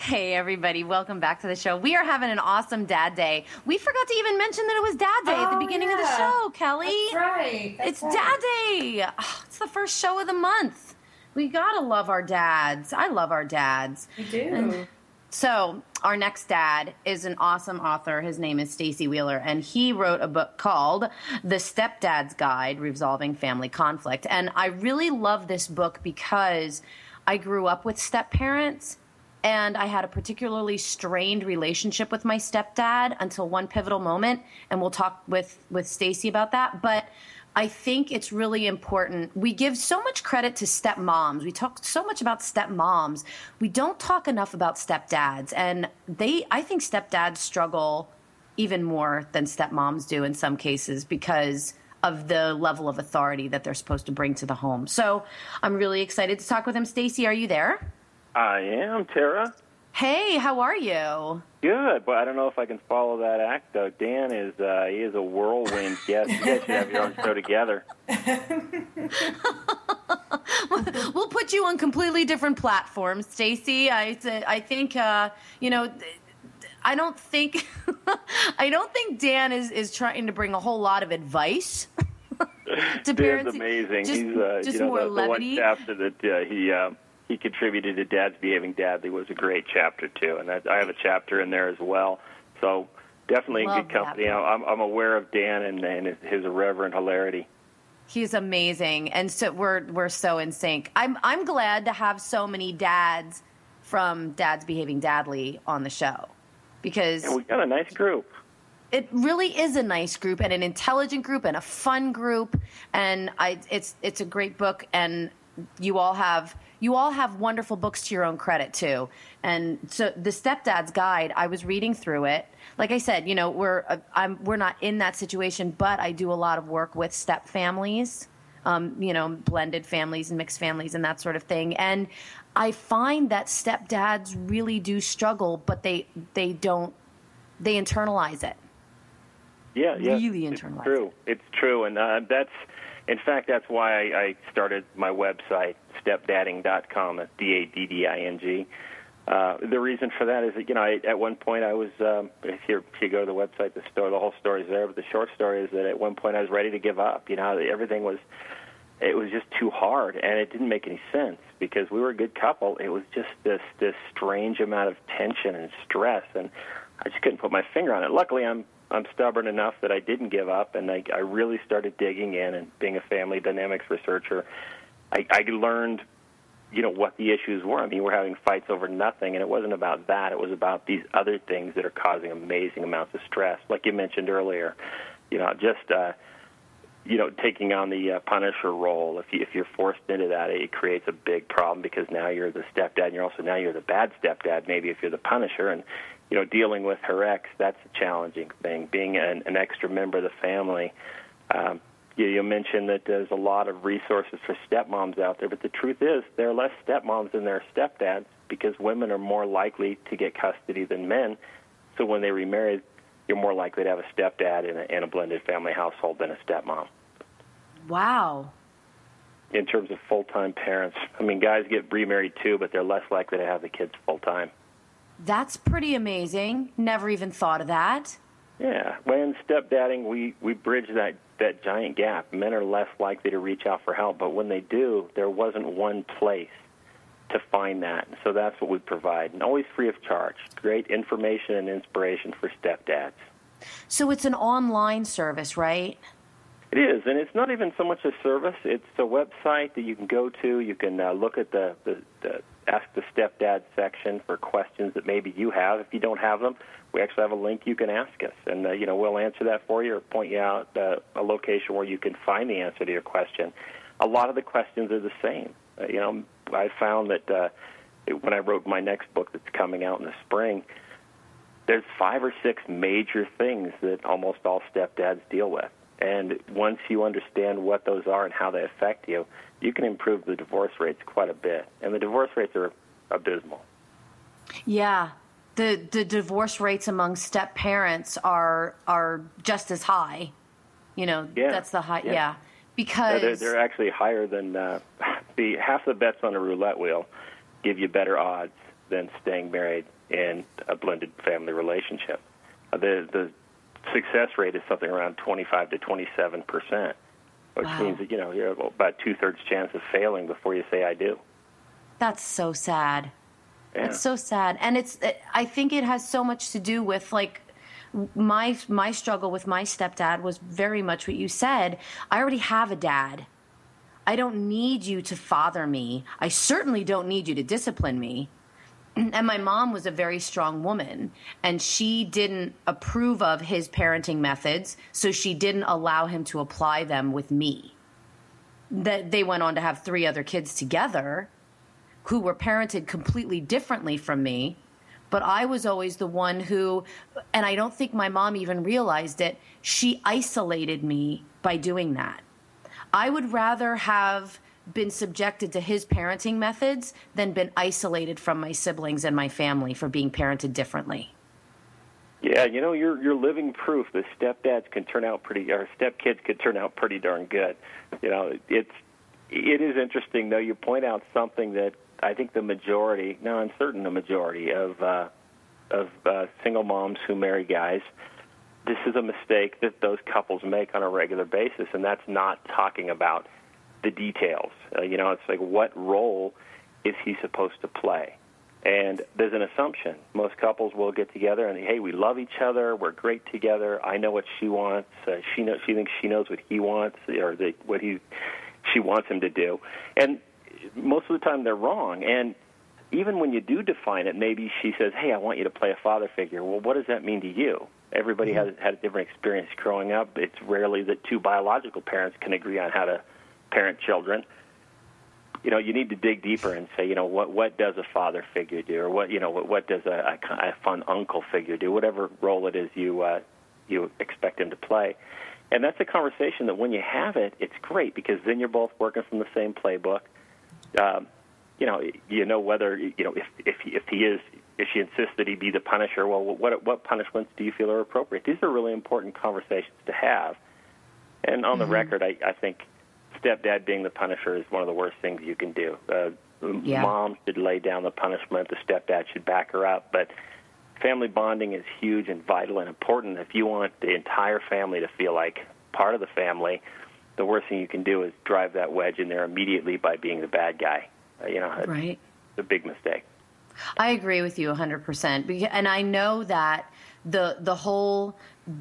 Hey, everybody, welcome back to the show. We are having an awesome Dad Day. We forgot to even mention that it was Dad Day at the Oh, beginning of the show, Kelly. That's right. That's it's right. Dad Day. Oh, it's the first show of the month. We gotta love our dads. I love our dads. We do. So, our next dad is an awesome author. His name is Stacy Wheeler, and he wrote a book called The Stepdad's Guide Resolving Family Conflict. And I really love this book because I grew up with step parents and I had a particularly strained relationship with my stepdad until one pivotal moment, and we'll talk with with Stacy about that. But I think it's really important. We give so much credit to stepmoms. We talk so much about stepmoms. We don't talk enough about stepdads, and they. I think stepdads struggle even more than stepmoms do in some cases because of the level of authority that they're supposed to bring to the home. So I'm really excited to talk with him. Stacy, are you there? I am, Tara. Hey, how are you? Good, but I don't know if I can follow that act though. Dan is uh, he is a whirlwind <laughs> guest. You guys should have your own show together. <laughs> <laughs> we'll put you on completely different platforms, Stacy. I I think uh, you know. I don't think I don't think Dan is, is trying to bring a whole lot of advice to parents. Dan's amazing. Just, He's uh, just you know more the, the one levity. chapter that uh, he uh, he contributed to Dad's Behaving Dadly was a great chapter too, and I, I have a chapter in there as well. So definitely in Love good company. that. I'm, I'm aware of Dan and, and his, his irreverent hilarity. He's amazing, and so we're we're so in sync. I'm I'm glad to have so many dads from Dads Behaving Dadly on the show because And we got a nice group. it really is a nice group and an intelligent group and a fun group and I it's it's a great book and you all have you all have wonderful books to your own credit too. And so the stepdad's guide, I was reading through it. Like I said, you know, we're uh, I'm we're not in that situation, but I do a lot of work with step families. Um, you know, blended families and mixed families and that sort of thing. And I find that stepdads really do struggle, but they they don't they internalize it. Yeah, yeah, really it's internalize true. It's true, and uh, that's, in fact, that's why I, I started my website, stepdadding.com. That's D-A-D-D-I-N-G. Uh, the reason for that is that you know, I, at one point I was, um, if you if you go to the website, the story, the whole story's there. But the short story is that at one point I was ready to give up. You know, everything was, it was just too hard, and it didn't make any sense because we were a good couple. It was just this this strange amount of tension and stress, and I just couldn't put my finger on it. Luckily, I'm I'm stubborn enough that I didn't give up, and I, I really started digging in and being a family dynamics researcher. I, I learned you know what the issues were. I mean, we're having fights over nothing, and it wasn't about that. It was about these other things that are causing amazing amounts of stress, like you mentioned earlier. You know, just uh, you know, taking on the uh, punisher role. If you, if you're forced into that, it creates a big problem because now you're the stepdad, and you're also now you're the bad stepdad. Maybe if you're the punisher, and you know, dealing with her ex, that's a challenging thing. Being an, an extra member of the family. Um, you, you mentioned that there's a lot of resources for stepmoms out there, but the truth is there are less stepmoms than there are stepdads because women are more likely to get custody than men. So when they remarry, you're more likely to have a stepdad in a, in a blended family household than a stepmom. Wow. In terms of full time parents, I mean, guys get remarried too, but they're less likely to have the kids full time. That's pretty amazing. Never even thought of that. Yeah, when stepdadding, we we bridge that that giant gap. Men are less likely to reach out for help, but when they do, there wasn't one place to find that. So that's what we provide, and always free of charge. Great information and inspiration for stepdads. So it's an online service, right? It is, and it's not even so much a service. It's a website that you can go to. You can uh, look at the, the, the Ask the Stepdad section for questions that maybe you have. If you don't have them, we actually have a link you can ask us, and uh, you know we'll answer that for you or point you out uh, a location where you can find the answer to your question. A lot of the questions are the same. Uh, you know, I found that uh, when I wrote my next book that's coming out in the spring, there's five or six major things that almost all stepdads deal with. And once you understand what those are and how they affect you, you can improve the divorce rates quite a bit. And the divorce rates are abysmal. Yeah. The the divorce rates among step parents are are just as high. You know, yeah. that's the high yeah. yeah. Because they're, they're actually higher than uh, <laughs> the half the bets on a roulette wheel give you better odds than staying married in a blended family relationship. Uh, the the success rate is something around 25 to 27 percent, which Wow. means that you know you have about two thirds chance of failing before you say I do. That's so sad. Yeah. It's so sad, and it's. I think it has so much to do with like my my struggle with my stepdad was very much what you said. I already have a dad. I don't need you to father me. I certainly don't need you to discipline me. And my mom was a very strong woman, and she didn't approve of his parenting methods, so she didn't allow him to apply them with me. That they went on to have three other kids together, who were parented completely differently from me. But I was always the one who, and I don't think my mom even realized it, she isolated me by doing that. I would rather have been subjected to his parenting methods than been isolated from my siblings and my family for being parented differently. Yeah, you know, you're you're living proof that stepdads can turn out pretty, or stepkids could turn out pretty darn good. You know, it's it is interesting though. You point out something that I think the majority, no, I'm certain the majority of uh, of uh, single moms who marry guys, this is a mistake that those couples make on a regular basis, and that's not talking about the details. Uh, you know, it's like what role is he supposed to play? And there's an assumption. Most couples will get together and hey, we love each other. We're great together. I know what she wants. Uh, she knows. She thinks she knows what he wants, or the, what he she wants him to do. And most of the time, they're wrong. And even when you do define it, maybe she says, "Hey, I want you to play a father figure." Well, what does that mean to you? Everybody has had a different experience growing up. It's rarely that two biological parents can agree on how to parent children you know you need to dig deeper and say you know what what does a father figure do or what you know what what does a, a, a fun uncle figure do whatever role it is you uh, you expect him to play and that's a conversation that when you have it it's great because then you're both working from the same playbook um, you know you know whether you know if if he, if he is if she insists that he be the punisher well what what punishments do you feel are appropriate these are really important conversations to have and on the record I, I think stepdad being the punisher is one of the worst things you can do. Uh, Yeah. Mom should lay down the punishment. The stepdad should back her up. But family bonding is huge and vital and important. If you want the entire family to feel like part of the family, the worst thing you can do is drive that wedge in there immediately by being the bad guy. Uh, you know, it's Right. a big mistake. I agree with you 100%. And I know that the the whole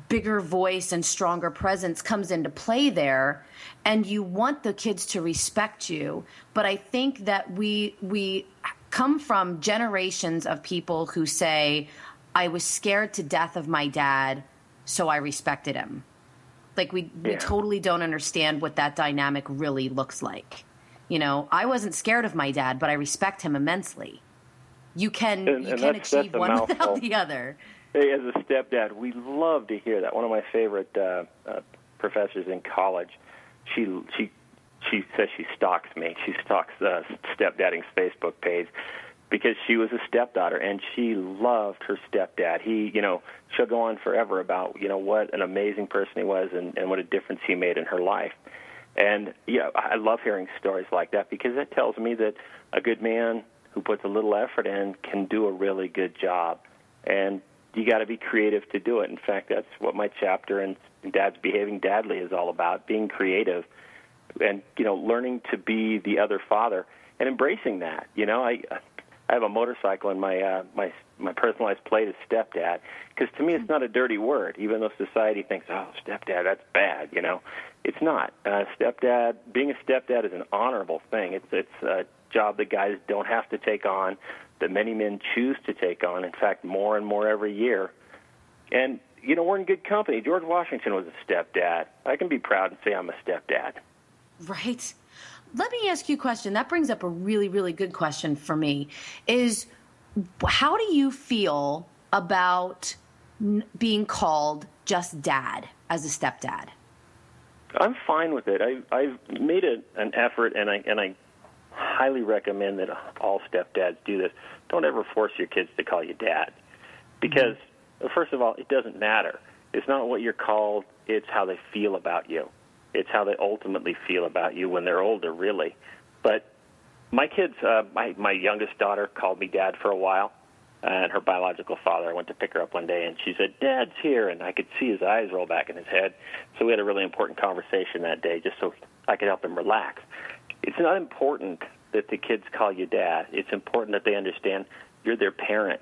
bigger voice and stronger presence comes into play there and you want the kids to respect you but i think that we we come from generations of people who say i was scared to death of my dad so i respected him like we, yeah. we totally don't understand what that dynamic really looks like you know i wasn't scared of my dad but i respect him immensely you can and, you and can that's, achieve that's one <laughs> mouthful. without the other Hey, as a stepdad, we love to hear that. One of my favorite uh, uh, professors in college, she she she says she stalks me. She stalks uh, stepdadding's Facebook page because she was a stepdaughter and she loved her stepdad. He, you know, she'll go on forever about you know what an amazing person he was and, and what a difference he made in her life. And yeah, I love hearing stories like that because it tells me that a good man who puts a little effort in can do a really good job. And you got to be creative to do it. In fact, that's what my chapter in Dad's Behaving Dadly is all about: being creative, and you know, learning to be the other father and embracing that. You know, I I have a motorcycle, and my uh, my my personalized plate is stepdad because to me it's not a dirty word, even though society thinks, oh, stepdad, that's bad. You know, it's not. Uh, stepdad, being a stepdad is an honorable thing. It's it's a job that guys don't have to take on that many men choose to take on. In fact, more and more every year. And you know, we're in good company. George Washington was a stepdad. I can be proud and say I'm a stepdad. Right. Let me ask you a question. That brings up a really, really good question for me. Is how do you feel about being called just dad as a stepdad? I'm fine with it. I, I've made a, an effort, and I and I highly recommend that all stepdads do this. Don't ever force your kids to call you dad, because mm-hmm. first of all, it doesn't matter. It's not what you're called; it's how they feel about you. It's how they ultimately feel about you when they're older, really. But my kids, uh, my my youngest daughter called me dad for a while, and her biological father. I went to pick her up one day, and she said, "Dad's here," and I could see his eyes roll back in his head. So we had a really important conversation that day, just so I could help him relax it's not important that the kids call you dad. It's important that they understand you're their parent.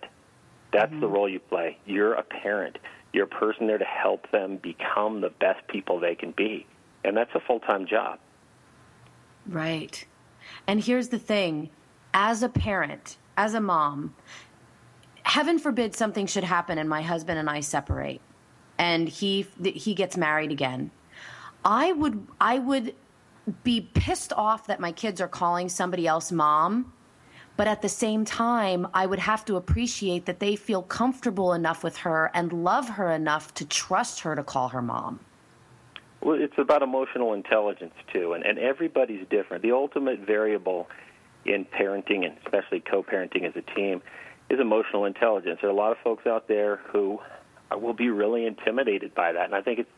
That's mm-hmm. the role you play. You're a parent. You're a person there to help them become the best people they can be. And that's a full time job. Right. And here's the thing as a parent, as a mom, heaven forbid something should happen and my husband and I separate and he he gets married again. I would I would be pissed off that my kids are calling somebody else mom. But at the same time, I would have to appreciate that they feel comfortable enough with her and love her enough to trust her to call her mom. Well, it's about emotional intelligence, too, and, and everybody's different. The ultimate variable in parenting, and especially co parenting as a team, is emotional intelligence. There are a lot of folks out there who will be really intimidated by that, and I think it's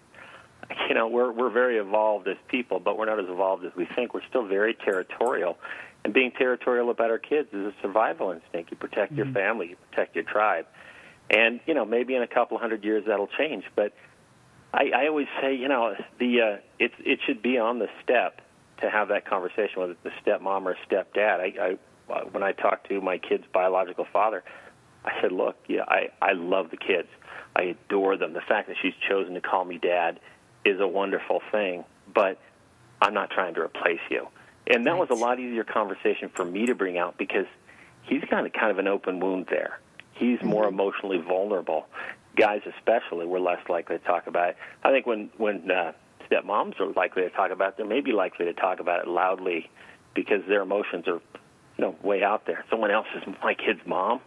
you know, we're we're very evolved as people, but we're not as evolved as we think. We're still very territorial, and being territorial about our kids is a survival instinct. You protect mm-hmm. your family, you protect your tribe, and you know, maybe in a couple hundred years that'll change. But I, I always say, you know, the uh, it it should be on the step to have that conversation, whether it's the stepmom or stepdad. I, I when I talk to my kid's biological father, I said, look, yeah, I I love the kids. I adore them. The fact that she's chosen to call me dad is a wonderful thing, but I'm not trying to replace you. And that was a lot easier conversation for me to bring out because he's got a kind of an open wound there. He's mm-hmm. more emotionally vulnerable. Guys, especially, were less likely to talk about it. I think when when uh, stepmoms are likely to talk about it, they may be likely to talk about it loudly because their emotions are, you know, way out there. Someone else is my kid's mom.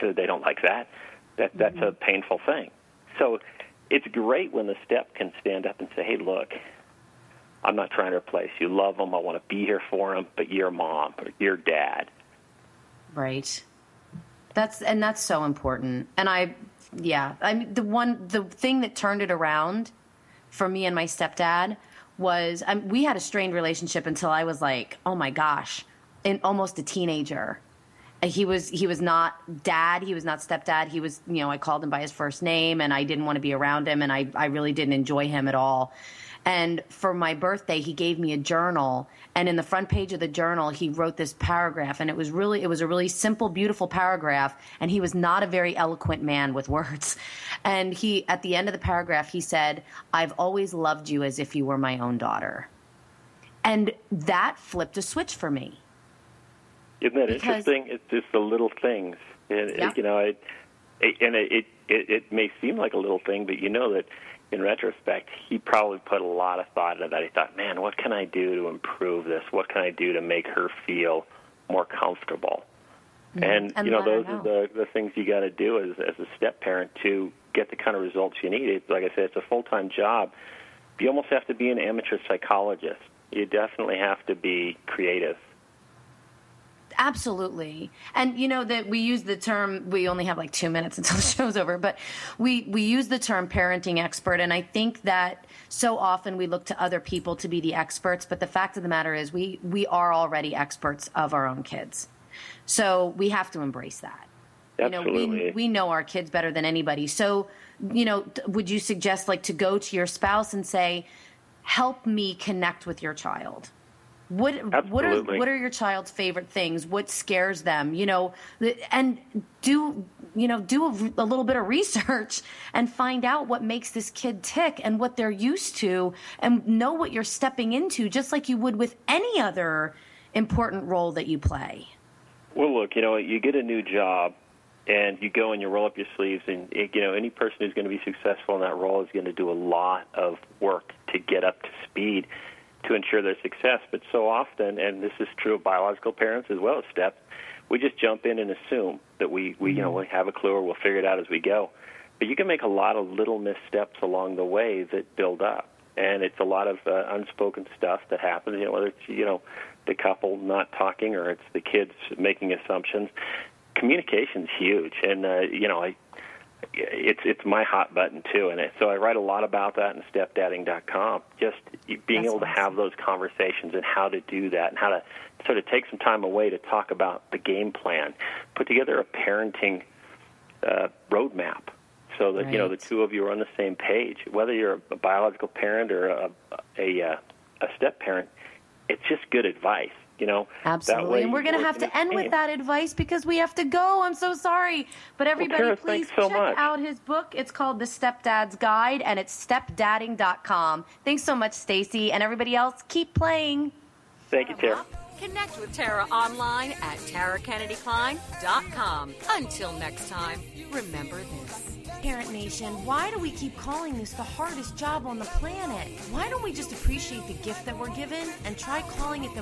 They don't like that. That that's mm-hmm. a painful thing. So it's great when the step can stand up and say, "Hey, look, I'm not trying to replace you. Love them. I want to be here for them, but you're mom or you're dad." Right. That's and that's so important. And I, yeah, I mean the one the thing that turned it around for me and my stepdad was um, we had a strained relationship until I was like, oh my gosh, in almost a teenager. he was he was not dad he was not stepdad. He was you know i called him by his first name and i didn't want to be around him and i, I really didn't enjoy him at all and for my birthday he gave me a journal. And in the front page of the journal he wrote this paragraph. And it was really it was a really simple beautiful paragraph. And he was not a very eloquent man with words. <laughs> And he at the end of the paragraph he said i've always loved you as if you were my own daughter. And that flipped a switch for me. Isn't that Because- interesting? It's just the little things, and Yeah. you know, it, and it it it may seem like a little thing, but you know that in retrospect, he probably put a lot of thought into that. He thought, man, what can I do to improve this? What can I do to make her feel more comfortable? And, Mm-hmm. And you know, those are the the things you got to do as as a step parent to get the kind of results you need. It's like I said, it's a full time job. You almost have to be an amateur psychologist. You definitely have to be creative. Absolutely. And you know that we use the term we only have like 2 minutes until the <laughs> show's over, but we we use the term parenting expert and I think that so often we look to other people to be the experts, but the fact of the matter is we we are already experts of our own kids. So we have to embrace that. You know, we Absolutely. we know our kids better than anybody. So, you know, would you suggest like to go to your spouse and say, "Help me connect with your child"? What what are what are your child's favorite things? What scares them? You know, and do you know do a, a little bit of research <laughs> and find out what makes this kid tick and what they're used to, and know what you're stepping into, just like you would with any other important role that you play. Well, look, you know, you get a new job, and you go and you roll up your sleeves, and you know, any person who's going to be successful in that role is going to do a lot of work to get up to speed to ensure their success. But so often, and this is true of biological parents as well as steps, we just jump in and assume that we, we you know, we have a clue or we'll figure it out as we go. But you can make a lot of little missteps along the way that build up. And it's a lot of uh, unspoken stuff that happens, you know, whether it's, you know, the couple not talking or it's the kids making assumptions. Communication's huge. And, uh, you know, I, it's it's my hot button too, and it, so I write a lot about that in stepdadding.com. Just being That's able to awesome. have those conversations and how to do that, and how to sort of take some time away to talk about the game plan, put together a parenting uh, roadmap, so that you know the two of you are on the same page. Whether you're a biological parent or a a, a, a step parent, it's just good advice. You know, Absolutely. way and we're going to have to a end with that advice because we have to go. I'm so sorry. But everybody, Tara, please so check much. out his book. It's called The Stepdad's Guide and it's stepdadding.com. Thanks so much, Stacy. And everybody else, keep playing. Thank you, Tara. Connect with Tara online at tarakennedykline.com. Until next time, remember this. Parent Nation, why do we keep calling this the hardest job on the planet? Why don't we just appreciate the gift that we're given and try calling it the